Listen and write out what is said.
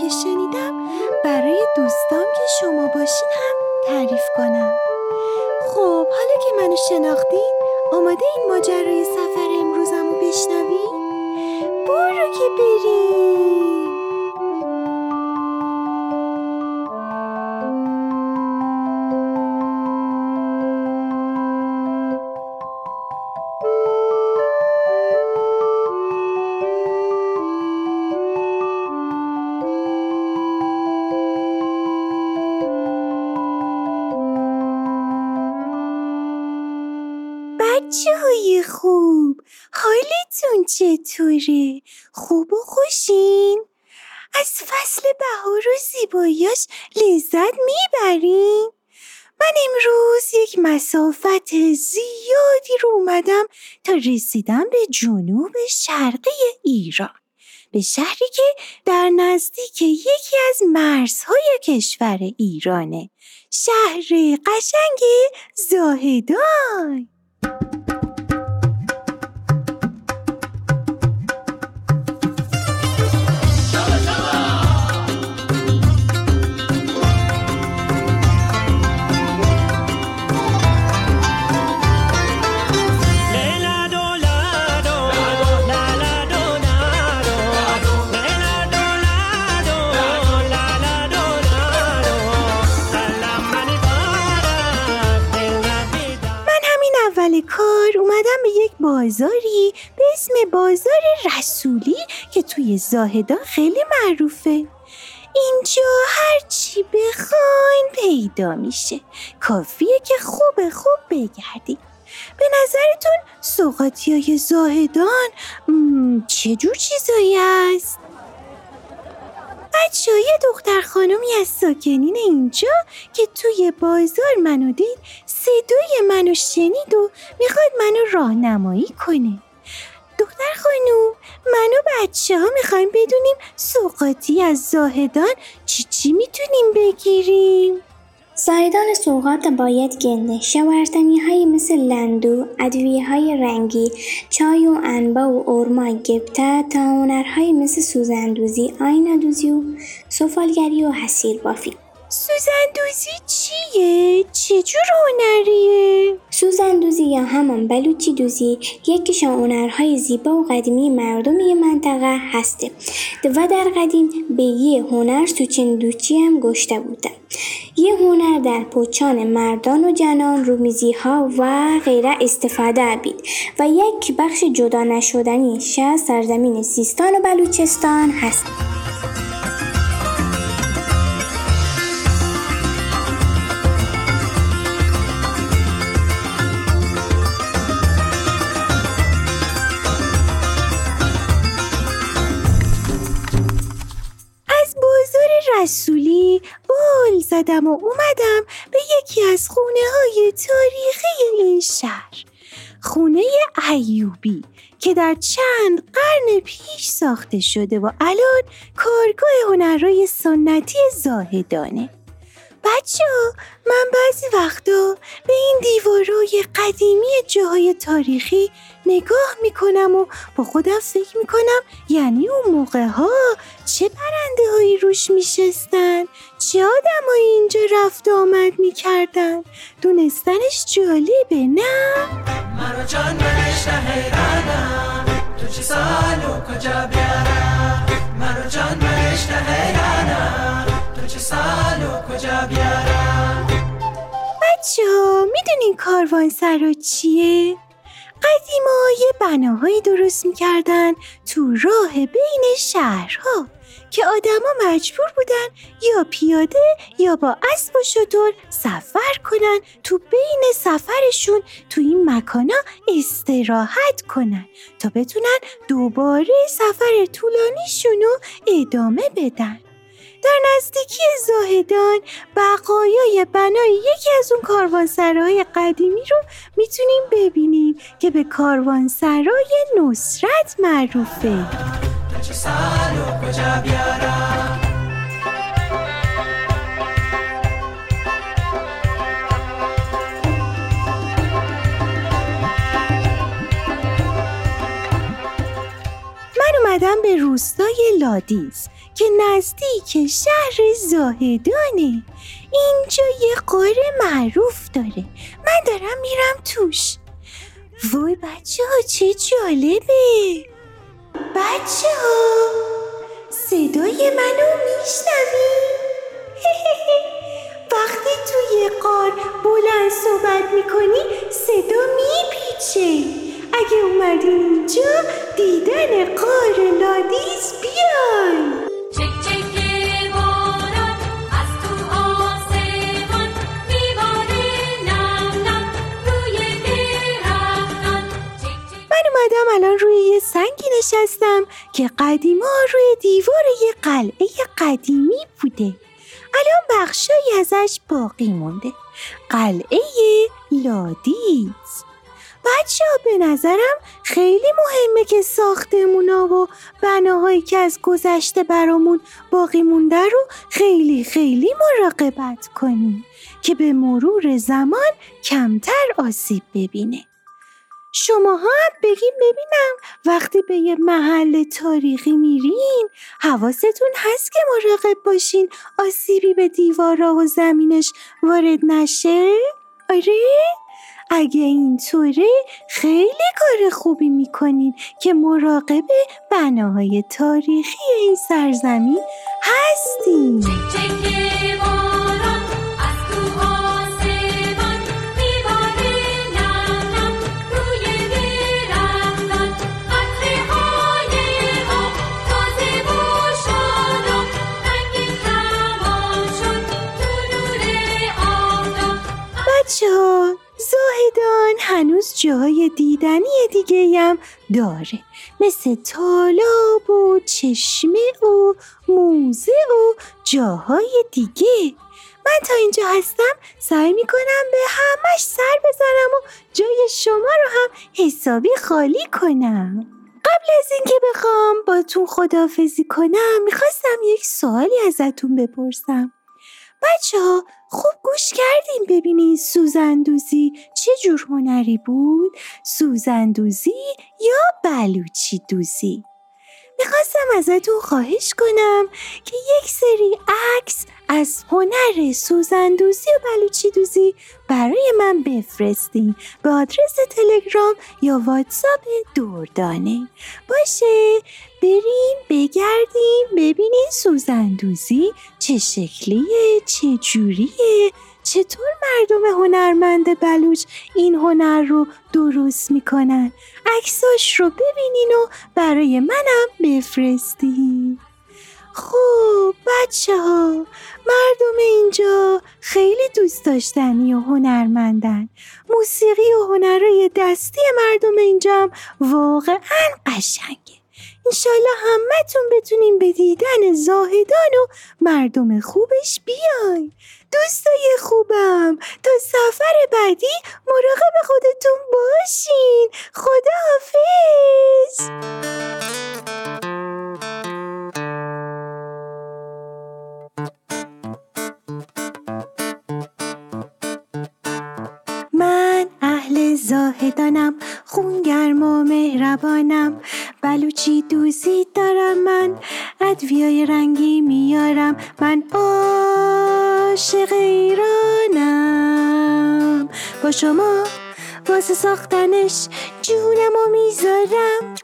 که شنیدم برای دوستام که شما باشین هم تعریف کنم. خب حالا که منو شناختین آماده این ماجرای سفر امروزم رو بشنوین؟ برو که بریم! خوب حالتون چطوره؟ خوب و خوشین؟ از فصل بهار و زیباییاش لذت می‌برین؟ من امروز یک مسافت زیادی رو اومدم تا رسیدم به جنوب شرقی ایران به شهری که در نزدیک یکی از مرزهای کشور ایرانه شهر قشنگ زاهدان کار اومدم به یک بازاری به اسم بازار رسولی که توی زاهدان خیلی معروفه. اینجا هر چی بخواین پیدا میشه. کافیه که خوب خوب بگردیم به نظرتون سوقاتی های زاهدان چجور چیزایی است؟ بچه یه دختر خانمی از ساکنین اینجا که توی بازار منو دید صدای منو شنید و می‌خواد منو راهنمایی کنه. دختر خانوم من و بچه ها می‌خوایم بدونیم سوقاتی از زاهدان چی چی می‌تونیم بگیریم؟ زایدان سوغات باید گنده شورتنی های مثل لندو، ادویه های رنگی، چای و انبا و ارما گبته تا هنرهای مثل سوزندوزی، آینادوزی و سفالگری و حسیر بافی. سوزندوزی چیه؟ چجور هنریه؟ سوزندوزی یا همان بلوچی دوزی یکیش هنرهای زیبا و قدیمی مردم منطقه هسته و در قدیم به یه هنر سوچندوچی هم گشته بوده یه هنر در پوچان مردان و جنان رومیزی ها و غیره استفاده بید و یک بخش جدا نشدنی از سرزمین سیستان و بلوچستان هست رسولی بال زدم و اومدم به یکی از خونه های تاریخی این شهر. خونه ایوبی که در چند قرن پیش ساخته شده و الان کارگاه هنرهای سنتی زاهدانه. بچه من بعضی وقتا به این دیوارای قدیمی جاهای تاریخی نگاه می‌کنم و با خودم فکر می‌کنم یعنی اون موقع ها چه پرنده هایی روش میشستن؟ چه آدمایی اینجا رفت آمد می‌کردن؟ دونستنش جالبه نه؟ مرا جان منش حیرانم تو چه سالو کجا بیارم؟ مرا جان منش حیرانم بچه ها می‌دونین کاروان سرا چیه؟ قدیما یه بناهایی درست می‌کردن تو راه بین شهرها که آدما مجبور بودن یا پیاده یا با اسب و شتر سفر کنن تو بین سفرشون تو این مکانا استراحت کنن تا بتونن دوباره سفر طولانیشون رو ادامه بدن در نزدیکی زاهدان بقایای بنای یکی از اون کاروانسرای قدیمی رو می‌تونیم ببینیم که به کاروانسرای نصرت معروفه. من اومدم به روستای لادیز. که نزدیک شهر زاهدانه. اینجا یه قاره معروف داره. من دارم میرم توش. وای بچه ها چه جالبه. بچه ها صدای منو میشنوی؟ وقتی توی قار بلند صحبت می‌کنی صدا میپیچه. اگه اومدین اینجا دیدن قار لادیز که قدیما روی دیوار یه قلعه قدیمی بوده. الان بخشایی ازش باقی مونده. قلعه لادیز بچه ها به نظرم خیلی مهمه که ساختمونا و بناهایی که از گذشته برامون باقی مونده رو خیلی خیلی مراقبت کنیم که به مرور زمان کمتر آسیب ببینه. شما هم بگیم ببینم وقتی به یه محل تاریخی میرین حواستون هست که مراقب باشین آسیبی به دیوارا و زمینش وارد نشه؟ آره؟ اگه اینطوره خیلی کار خوبی می‌کنین که مراقب بناهای تاریخی این سرزمین هستین هنوز جاهای دیدنی دیگه هم داره. مثل تالاب و چشمه و موزه و جاهای دیگه. من تا اینجا هستم سعی می‌کنم به همش سر بزنم و جای شما رو هم حسابی خالی کنم. قبل از اینکه بخوام باتون خدافزی کنم می‌خواستم یک سوالی ازتون بپرسم. بچه ها خوب گوش کردین ببینین سوزندوزی چه جور هنری بود؟ سوزندوزی یا بلوچی دوزی؟ می‌خواستم ازتون خواهش کنم که یک سری عکس از هنر سوزندوزی و بلوچی دوزی برای من بفرستین به آدرس تلگرام یا واتساپ دوردانه باشه بریم بگردیم ببینین سوزندوزی چه شکلیه چه جوریه چطور مردم هنرمند بلوچ این هنر رو درست می‌کنن؟ عکساش رو ببینین و برای منم بفرستین. خب بچه ها مردم اینجا خیلی دوست داشتنی و هنرمندن. موسیقی و هنرهای دستی مردم اینجا هم واقعا قشنگه انشالله همتون بتونین به دیدن زاهدان و مردم خوبش بیاین. دوستای خوبم تا سفر بعدی مراقب خودتون بلوچی دوزی دارم من ادویای رنگی میارم. من عاشق ایرانم. با شما واسه ساختنش جونم و می‌ذارم.